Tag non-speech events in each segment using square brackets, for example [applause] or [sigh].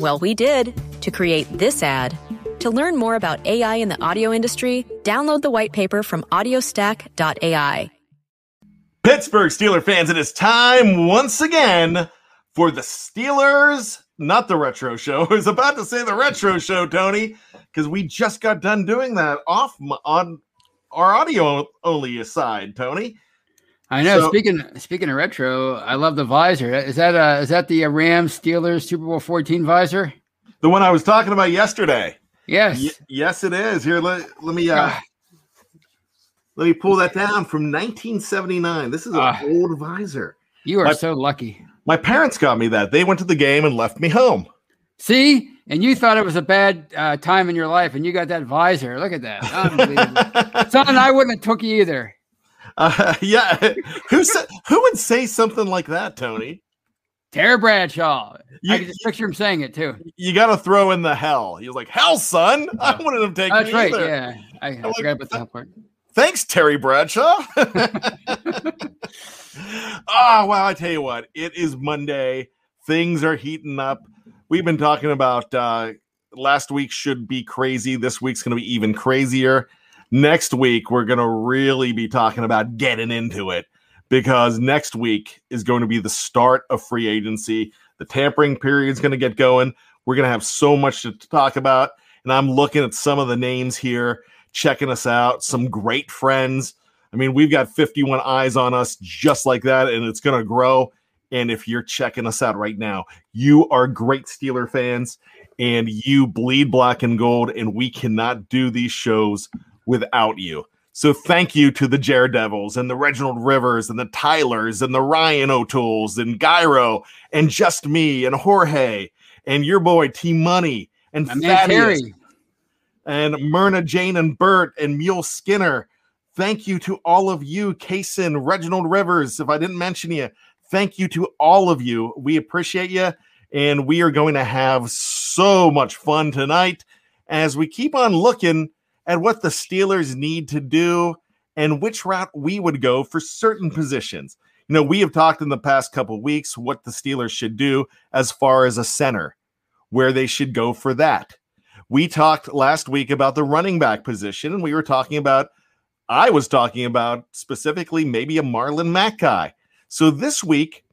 Well, we did to create this ad. To learn more about AI in the audio industry, download the white paper from audiostack.ai. Pittsburgh Steeler fans, it is time once again for the Steelers, not the retro show. [laughs] I was about to say the retro show, Tony, because we just got done doing that off on our audio only side, Tony. I know. So- speaking speaking of retro, I love the visor. Is that uh is that the uh, Rams Steelers Super Bowl 14 visor? The one I was talking about yesterday. Yes. Y- yes, it is. Here, let, let me uh, Ah. let me pull that down from 1979. This is an Ah. old visor. you are my- so lucky. My parents got me that. They went to the game and left me home. See? And you thought it was a bad uh, time in your life, and you got that visor. Look at that. [laughs] Unbelievable. Son, I wouldn't have took you either. Uh, [laughs] yeah, who said who would say something like that, Tony? Terry Bradshaw. You- I can just picture him saying it too. You got to throw in the hell. He was like, "Hell, son, I wouldn't have taken That's it right. either." Yeah. I, I like forgot about hell part. Thanks, Terry Bradshaw. [laughs] oh, wow. I tell you what, it is Monday. Things are heating up. We've been talking about uh, last week should be crazy. This week's going to be even crazier. Next week, we're going to really be talking about getting into it because next week is going to be the start of free agency. The tampering period is going to get going. We're going to have so much to talk about. And I'm looking at some of the names here checking us out, some great friends. I mean, we've got 51 eyes on us just like that, and it's going to grow. And if you're checking us out right now, you are great Steeler fans and you bleed black and gold, and we cannot do these shows without you. So thank you to the Jared Devils and the Reginald Rivers and the Tylers and the Ryan O'Tools and Gyro and just me and Jorge and your boy T Money and Thaddeus Terry. and Myrna, Jane, and Bert, and Mule Skinner. Thank you to all of you, Kason, Reginald Rivers. If I didn't mention you, thank you to all of you. We appreciate you, and we are going to have so much fun tonight as we keep on looking at what the Steelers need to do and which route we would go for certain positions. You know, we have talked in the past couple weeks what the Steelers should do as far as a center, where they should go for that. We talked last week about the running back position, and we were talking about, I was talking about specifically maybe a Marlon Mack guy. So this week,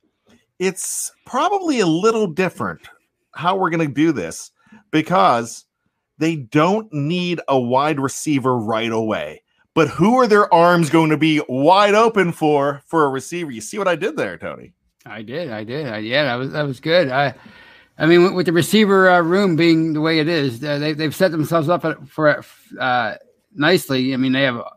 it's probably a little different how we're going to do this because they don't need a wide receiver right away. But who are their arms going to be wide open for for a receiver? You see what I did there, Tony? I did. I did. I, yeah, that was that was good. I, I mean, with, the receiver uh, room being the way it is, uh, they they've set themselves up for uh, nicely. I mean, they have uh,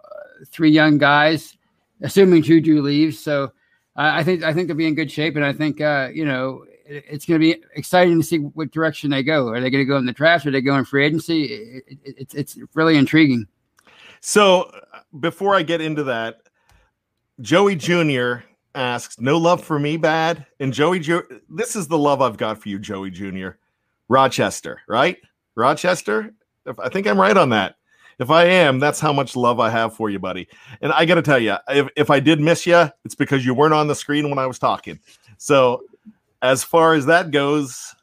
three young guys assuming Juju leaves. So I think I think they'll be in good shape, and I think uh, you know it's going to be exciting to see what direction they go. Are they going to go in the draft? Are they going free agency? It, it, it's it's really intriguing. So uh, before I get into that, Joey Jr. asks, "No love for me, bad." And Joey, this is the love I've got for you, Joey Jr. Rochester, right? Rochester. If I think I'm right on that. If I am, that's how much love I have for you, buddy. And I got to tell you, if, if I did miss you, it's because you weren't on the screen when I was talking. So, as far as that goes,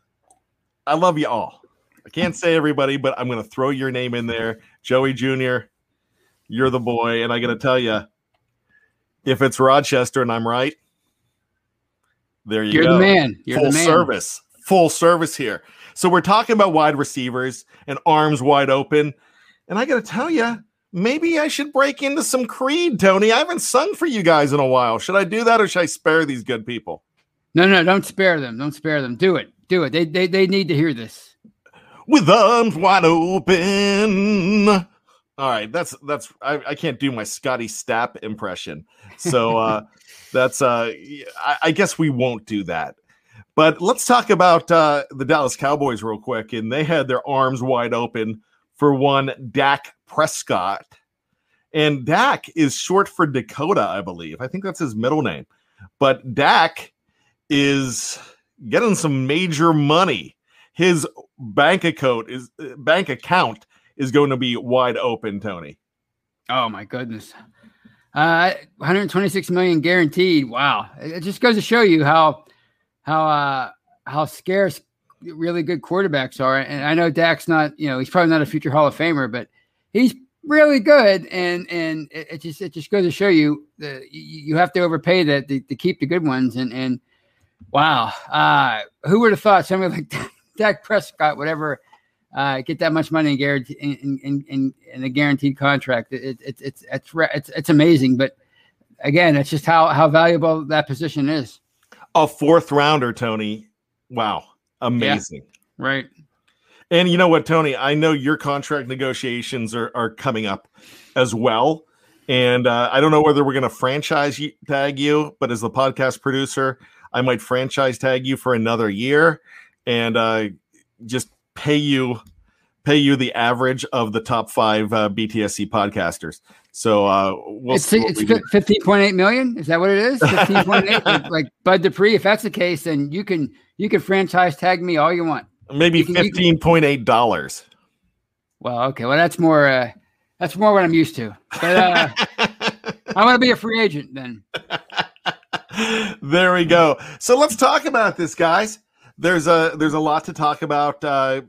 I love you all. I can't say everybody, but I'm going to throw your name in there. Joey Jr., you're the boy. And I got to tell you, if it's Rochester and I'm right, there you You're go. the man. You're Full the man. service. Full service here. So we're talking about wide receivers and arms wide open. And I got to tell you, maybe I should break into some Creed, Tony. I haven't sung for you guys in a while. Should I do that or should I spare these good people? No, no, don't spare them. Don't spare them. Do it. Do it. They they, they need to hear this. With arms wide open. All right, that's that's I, I can't do my Scotty Stapp impression. So uh [laughs] that's uh I, I guess we won't do that. But let's talk about uh the Dallas Cowboys real quick. And they had their arms wide open for one Dak Prescott. And Dak is short for Dakota, I believe. I think that's his middle name. But Dak is getting some major money. His bank account is bank account is going to be wide open, Tony. Oh my goodness. Uh 126 million guaranteed. Wow. It just goes to show you how how uh how scarce really good quarterbacks are. And I know Dak's not, you know, he's probably not a future Hall of Famer, but he's really good. And and it, it just it just goes to show you that you, you have to overpay that to, to keep the good ones. And and wow, uh, who would have thought somebody like [laughs] Dak Prescott would ever uh, get that much money in guarantee in in, in, in a guaranteed contract? It, it, it's it's it's it's it's amazing. But again, it's just how how valuable that position is. A fourth rounder, Tony. Wow. Amazing. Right. And you know what, Tony? I know your contract negotiations are, are coming up as well. And uh, I don't know whether we're going to franchise tag you, but as the podcast producer, I might franchise tag you for another year and uh, just pay you pay you the average of the top five uh, BTSC podcasters. So uh, we'll it's see it's we fifteen point eight million. Is that what it is? Fifteen point eight. [laughs] like, Bud Dupree. If that's the case, then you can you can franchise tag me all you want. maybe you can- fifteen point eight dollars. Well, okay. Well, that's more. Uh, that's more what I'm used to. But uh, I want to be a free agent then. There we go. So let's talk about this, guys. There's a there's a lot to talk about. Uh,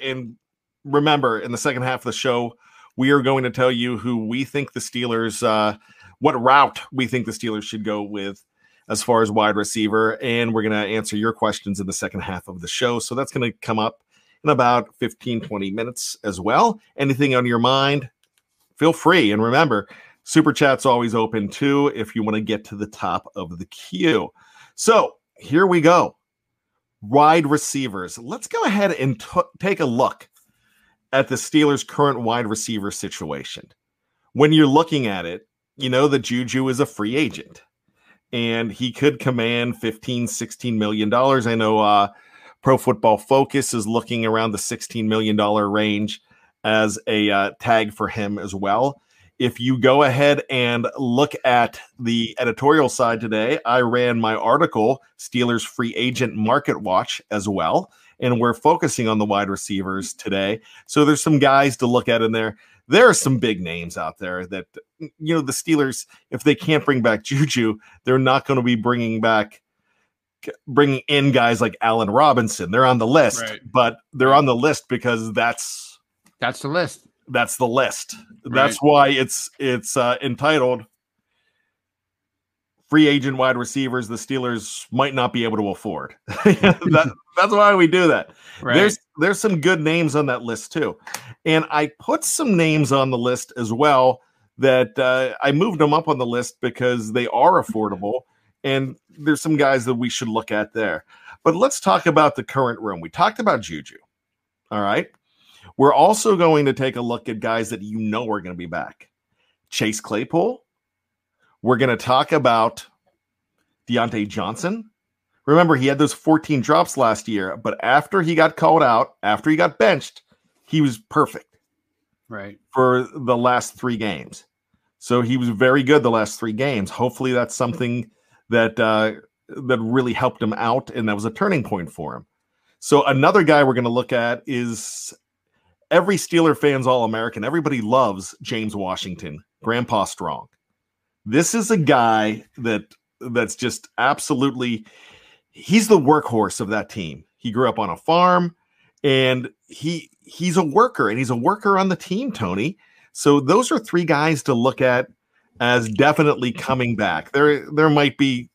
and remember, in the second half of the show, we are going to tell you who we think the Steelers, uh, what route we think the Steelers should go with as far as wide receiver, and we're going to answer your questions in the second half of the show. So that's going to come up in about 15, 20 minutes as well. Anything on your mind, feel free. And remember, Super chat's always open too if you want to get to the top of the queue. So here we go. Wide receivers. Let's go ahead and t- take a look at the Steelers' current wide receiver situation. When you're looking at it, you know that Juju is a free agent and he could command 15, 16 million dollars. I know uh, Pro Football Focus is looking around the 16 million dollar range as a uh, tag for him as well if you go ahead and look at the editorial side today, I ran my article, Steelers Free Agent Market Watch, as well. And we're focusing on the wide receivers today. So there's some guys to look at in there. There are some big names out there that, you know, the Steelers, if they can't bring back Juju, they're not going to be bringing back, bringing in guys like Allen Robinson. They're on the list, Right. but they're on the list because that's That's the list. That's the list. That's why it's it's uh, entitled free agent wide receivers the Steelers might not be able to afford. [laughs] that, that's why we do that. Right. There's there's some good names on that list too, and I put some names on the list as well that uh, I moved them up on the list because they are affordable, and there's some guys that we should look at there. But let's talk about the current room. We talked about Juju. All right. We're also going to take a look at guys that you know are going to be back. Chase Claypool. We're going to talk about Diontae Johnson. Remember, he had those 14 drops last year, but after he got called out, after he got benched, he was perfect Right. for the last three games. So he was very good the last three games. Hopefully, that's something that uh, that really helped him out, and that was a turning point for him. So another guy we're going to look at is every Steeler fan's All American. Everybody loves James Washington, Grandpa Strong. This is a guy that that's just absolutely he's the workhorse of that team. He grew up on a farm and he he's a worker and he's a worker on the team, Tony. So those are three guys to look at as definitely coming back. There there might be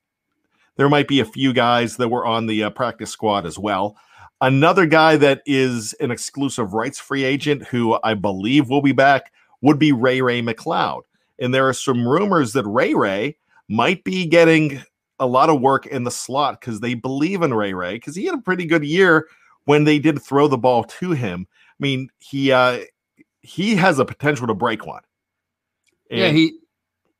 there might be a few guys that were on the uh, practice squad as well. Another guy that is an exclusive rights free agent who I believe will be back would be Ray Ray McCloud. And there are some rumors that Ray Ray might be getting a lot of work in the slot because they believe in Ray Ray because he had a pretty good year when they did throw the ball to him. I mean, he uh he has a potential to break one. yeah, he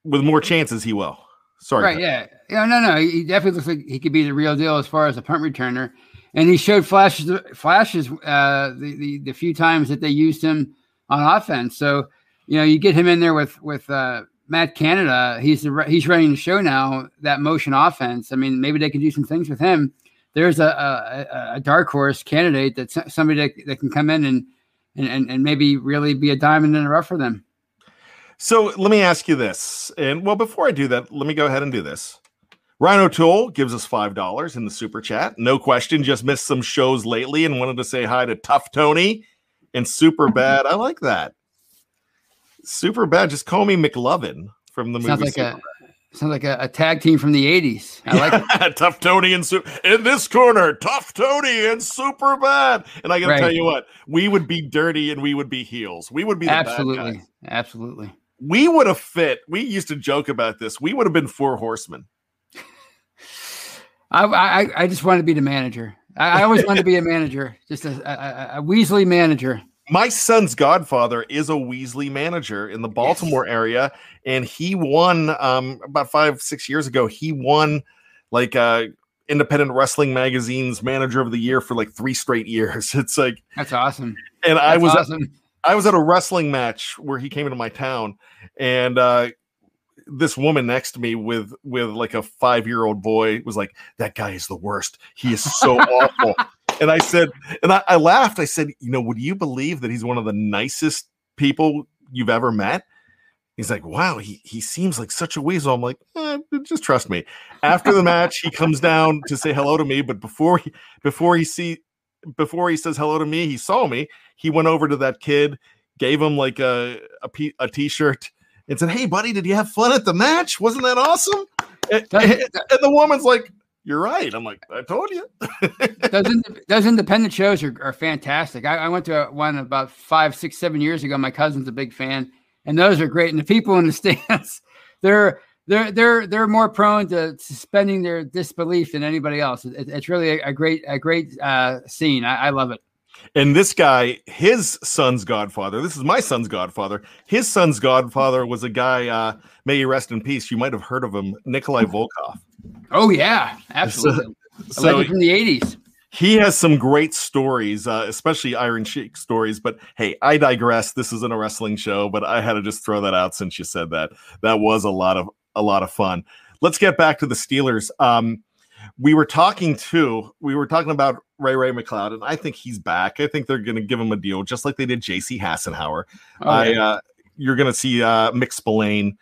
with more chances he will. Sorry. right. Yeah, yeah. No, no. He definitely looks like he could be the real deal as far as a punt returner. And he showed flashes, flashes uh, the, the the few times that they used him on offense. So you know, you get him in there with with uh, Matt Canada. He's the, he's running the show now. That motion offense. I mean, maybe they can do some things with him. There's a a, a dark horse candidate that somebody that, that can come in and, and and and maybe really be a diamond in the rough for them. So let me ask you this. And well, before I do that, let me go ahead and do this. Ryan O'Toole gives us $5 in the super chat. No question, just missed some shows lately and wanted to say hi to Tough Tony and Super [laughs] Bad. I like that. Super Bad. Just call me McLovin from the movie. Sounds like a sounds like a, a tag team from the '80s. I like it. [laughs] Tough Tony and Super in this corner, Tough Tony and Super Bad. And I gotta Right. tell you what, we would be dirty and we would be heels. We would be the bad Absolutely, absolutely. We would have fit. We used to joke about this. We would have been four horsemen. I, I I just wanted to be the manager. I, I always wanted to be a manager, just a, a, a Weasley manager. My son's godfather is a Weasley manager in the Baltimore area, and he won um, about five, six years ago. He won like uh, Independent Wrestling Magazine's Manager of the Year for like three straight years. [laughs] It's like, That's awesome. and I was awesome. I was at a wrestling match where he came into my town, and uh, this woman next to me with with like a five year old boy was like, "That guy is the worst. He is so [laughs] awful." And I said, and I, I laughed. I said, "You know, would you believe that he's one of the nicest people you've ever met?" He's like, "Wow, he he seems like such a weasel." I'm like, eh, "Just trust me." After the match, he comes down to say hello to me, but before he before he see before he says hello to me, he saw me. He went over to that kid, gave him like a a, a t-shirt, and said, "Hey, buddy, did you have fun at the match? Wasn't that awesome?" And, and- and the woman's like, "You're right." I'm like, "I told you." [laughs] those, ind- those independent shows are, are fantastic. I, I went to one about five, six, seven years ago. My cousin's a big fan, and those are great. And the people in the [laughs] stands, they're they're they're they're more prone to suspending their disbelief than anybody else. It, it's really a, a great a great uh, scene. I, I love it. And this guy, his son's godfather, this is my son's godfather. His son's godfather was a guy, uh, may he rest in peace. You might have heard of him, Nikolai Volkov. Oh yeah, absolutely. A So from the '80s. he has some great stories, uh, especially Iron Sheik stories. But hey, I digress. This isn't a wrestling show, but I had to just throw that out since you said that. That was a lot of a lot of fun. Let's get back to the Steelers. Um, we were talking to we were talking about Ray Ray McCloud, and I think he's back. I think they're going to give him a deal, just like they did J.C. Hassenauer. Oh, I uh, you're going to see uh, Mick Spillane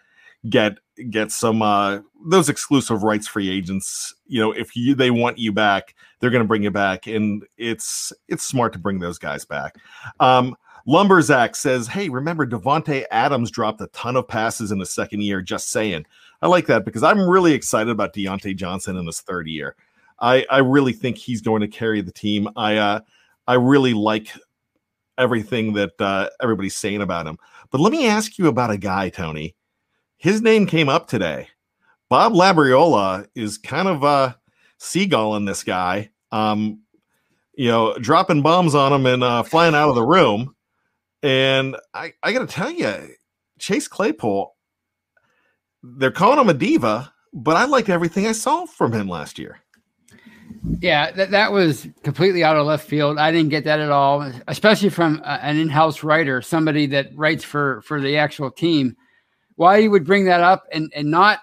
get get some uh, those exclusive rights free agents. You know, if you they want you back, they're going to bring you back, and it's it's smart to bring those guys back. Um, Lumberzack says, "Hey, remember Davante Adams dropped a ton of passes in the second year. Just saying, I like that because I'm really excited about Diontae Johnson in his third year. I I really think he's going to carry the team. I uh, I really like everything that uh, everybody's saying about him. But let me ask you about a guy, Tony. His name came up today. Bob Labriola is kind of uh, seagulling this guy. Um, you know, dropping bombs on him and uh, flying out of the room. And I, I got to tell you, Chase Claypool, they're calling him a diva, but I liked everything I saw from him last year. Yeah, that, that was completely out of left field. I didn't get that at all, especially from uh, an in-house writer, somebody that writes for for the actual team. Why you would bring that up and and not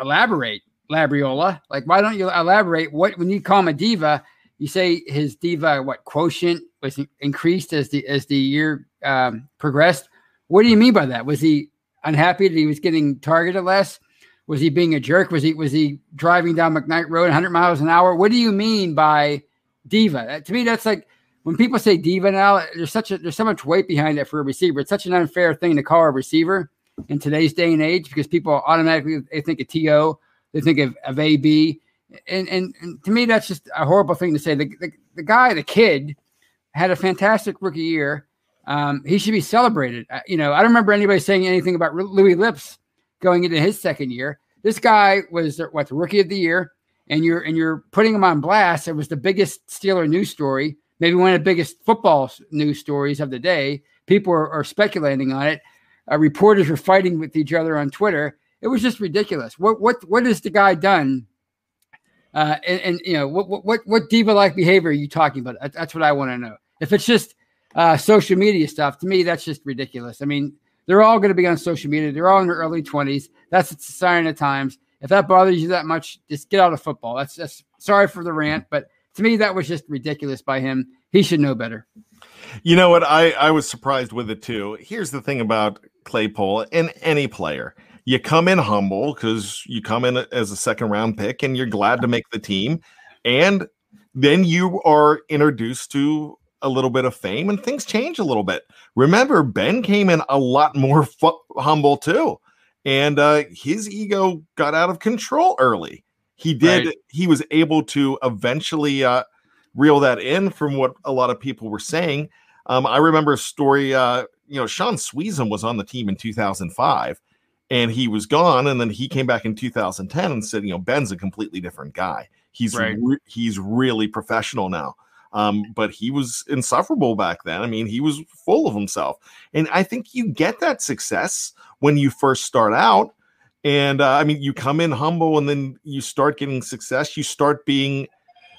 elaborate, Labriola? Like, why don't you elaborate? What when you call him a diva, you say his diva what quotient was increased as the as the year um, progressed. What do you mean by that? Was he unhappy that he was getting targeted less? Was he being a jerk? Was he was he driving down McKnight Road 100 miles an hour? What do you mean by diva? Uh, to me, that's like when people say diva now. There's such a there's so much weight behind it for a receiver. It's such an unfair thing to call a receiver in today's day and age because people automatically they think of to, they think of, of ab, and, and and to me that's just a horrible thing to say. The, the, the guy, the kid, had a fantastic rookie year. Um, he should be celebrated. Uh, you know, I don't remember anybody saying anything about Louis Lipps going into his second year. This guy was what the rookie of the year, and you're and you're putting him on blast. It was the biggest Steeler news story, maybe one of the biggest football news stories of the day. People are, are speculating on it. Uh, reporters were fighting with each other on Twitter. It was just ridiculous. What what what has the guy done? Uh, and, and you know what what what diva like behavior are you talking about? That's what I want to know. If it's just uh, social media stuff, to me that's just ridiculous. I mean, they're all going to be on social media. They're all in their early 20s. That's a sign of times. If that bothers you that much, just get out of football. That's just sorry for the rant, but to me, that was just ridiculous by him. He should know better. You know what? I, I was surprised with it too. Here's the thing about Claypool and any player you come in humble because you come in as a second round pick and you're glad to make the team. And then you are introduced to a little bit of fame and things change a little bit. Remember, Ben came in a lot more fu- humble too, and uh, his ego got out of control early. He did. Right. He was able to eventually uh, reel that in from what a lot of people were saying. Um, I remember a story. Uh, you know, Shaun Suisham was on the team in 2005, and he was gone, and then he came back in 2010 and said, you know, Ben's a completely different guy. He's right. re- he's really professional now. Um, but he was insufferable back then. I mean, he was full of himself. And I think you get that success when you first start out. And uh, I mean, you come in humble and then you start getting success. You start being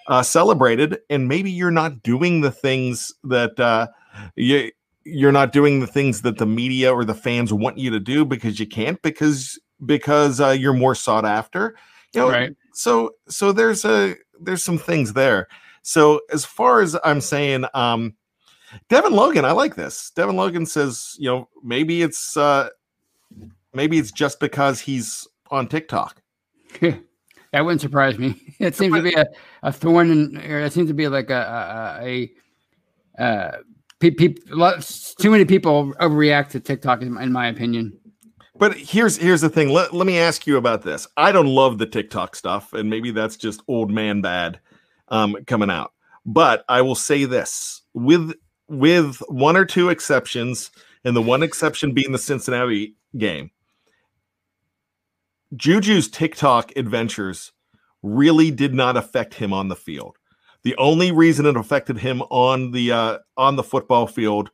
uh, celebrated, and maybe you're not doing the things that uh, you, you're not doing the things that the media or the fans want you to do because you can't because because uh, you're more sought after. You know, right. so so there's a there's some things there. So as far as I'm saying, um, Devin Logan, I like this. Devin Logan says, you know, maybe it's uh, maybe it's just because he's on TikTok. [laughs] that wouldn't surprise me. [laughs] It seems to be a, a thorn, and it seems to be like a a, a uh, pe- pe- too many people overreact to TikTok, in, in my opinion. But here's here's the thing. Let, let me ask you about this. I don't love the TikTok stuff, and maybe that's just old man bad um, coming out. But I will say this with with one or two exceptions, and the one exception being the Cincinnati game. Juju's TikTok adventures really did not affect him on the field. The only reason it affected him on the uh, on the football field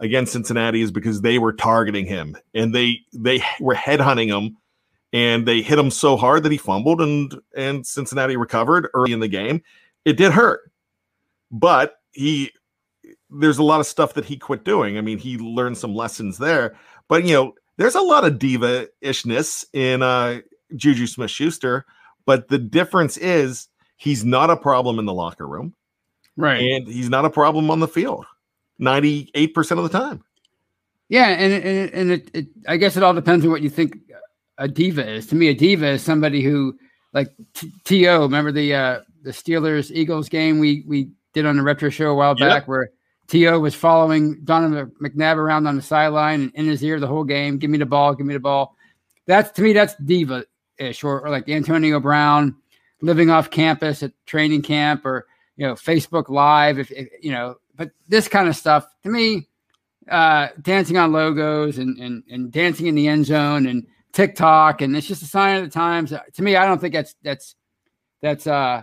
against Cincinnati is because they were targeting him and they they were headhunting him and they hit him so hard that he fumbled and and Cincinnati recovered early in the game it did hurt, but he there's a lot of stuff that he quit doing. I mean, he learned some lessons there, but you know, there's a lot of diva ishness in uh, Juju Smith Schuster, but the difference is he's not a problem in the locker room, right? And he's not a problem on the field 98% of the time. Yeah, and and, and it, it, I guess it all depends on what you think a diva is. To me, a diva is somebody who, like T- To, remember the uh, the Steelers Eagles game we we did on the retro show a while yep. back where T.O. was following Donovan McNabb around on the sideline and in his ear the whole game. Give me the ball, give me the ball. That's to me, that's diva ish, or, or, like Antonio Brown living off campus at training camp, or you know Facebook Live. If, if you know, but this kind of stuff to me, uh, dancing on logos and and and dancing in the end zone and TikTok, and it's just a sign of the times. To me, I don't think that's that's that's uh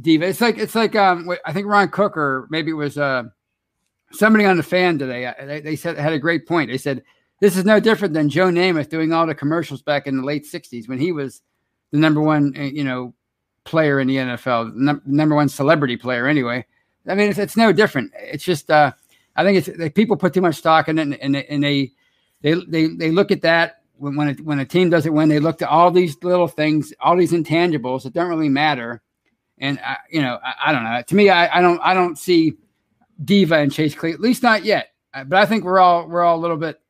diva. It's like it's like um I think Ron Cook or maybe it was uh somebody on the fan today. Uh, they, they said had a great point. They said this is no different than Joe Namath doing all the commercials back in the late '60s when he was the number one, uh, you know, player in the NFL, num- number one celebrity player anyway. I mean, it's, it's no different. It's just, uh, I think it's like people put too much stock in it, and, and they they they they look at that when when a, when a team doesn't win, they look to all these little things, all these intangibles that don't really matter. And I, you know, I, I don't know. To me, I, I don't I don't see diva and Chase Clay, at least not yet. Uh, but I think we're all we're all a little bit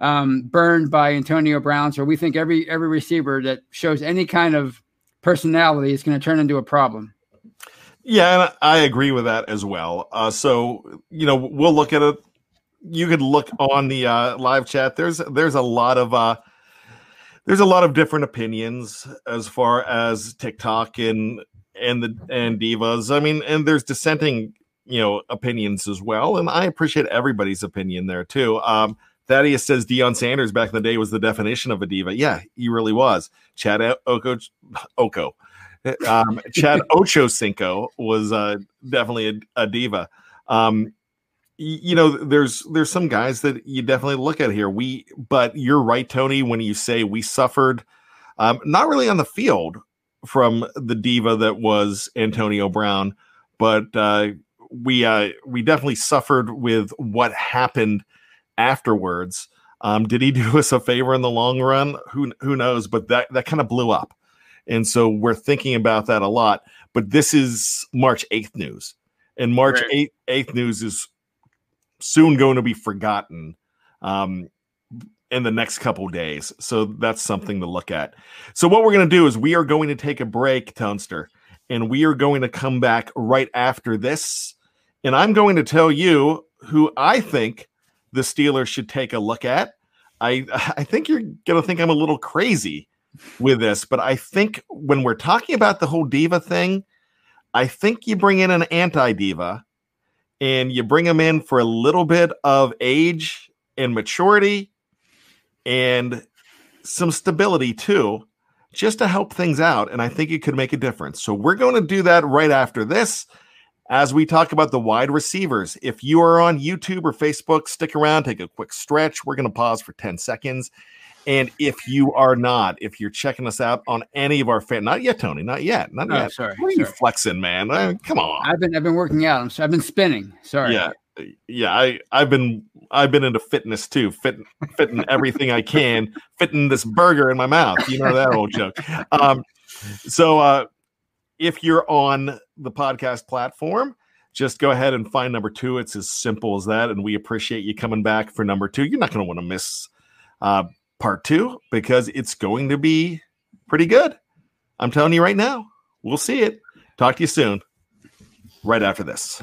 um, burned by Antonio Brown. So we think every every receiver that shows any kind of personality is going to turn into a problem. Yeah, and I agree with that as well. Uh, so you know, we'll look at it. You could look on the uh, live chat. There's there's a lot of uh, there's a lot of different opinions as far as TikTok and and the and divas. I mean, and there's dissenting you know opinions as well, and I appreciate everybody's opinion there too. Um, Thaddeus says Deion Sanders back in the day was the definition of a diva. Yeah, he really was. Chad Oko, Oko, um, [laughs] Chad Ocho Cinco was uh, definitely a, a diva. Um, you know, there's there's some guys that you definitely look at here. We, but you're right, Tony, when you say we suffered, um, not really on the field from the diva that was Antonio Brown, but uh, we uh, we definitely suffered with what happened afterwards. Um, did he do [laughs] us a favor in the long run? Who who knows? But that that kind of blew up, and so we're thinking about that a lot. But this is March eighth news, and March eighth eighth news is soon going to be forgotten um, in the next couple days. So that's something to look at. So what we're going to do is we are going to take a break, Tunster, and we are going to come back right after this, and I'm going to tell you who I think the Steelers should take a look at. I [laughs] I think you're gonna think I'm a little crazy with this, but I think when we're talking about the whole diva thing, I think you bring in an anti-diva and you bring them in for a little bit of age and maturity and some stability too, just to help things out. And I think it could make a difference. So we're going to do that right after this as we talk about the wide receivers. If you are on YouTube or Facebook, stick around, take a quick stretch. We're going to pause for 10 seconds. And if you are not, if you're checking us out on any of our fan, not yet, Tony, not yet, not Oh, yet. sorry, What are you flexing, man? I mean, come on. I've been I've been working out. I'm so, I've been spinning. Sorry. Yeah, yeah. I I've been I've been into fitness too, fitting fitting everything I can, fitting this burger in my mouth. You know that old joke. Um, so uh, if you're on the podcast platform, just go ahead and find number two. It's as simple as that, and we appreciate you coming back for number two. You're not going to want to miss uh, part two because it's going to be pretty good. I'm telling you right now. We'll see it. Talk to you soon. Right after this.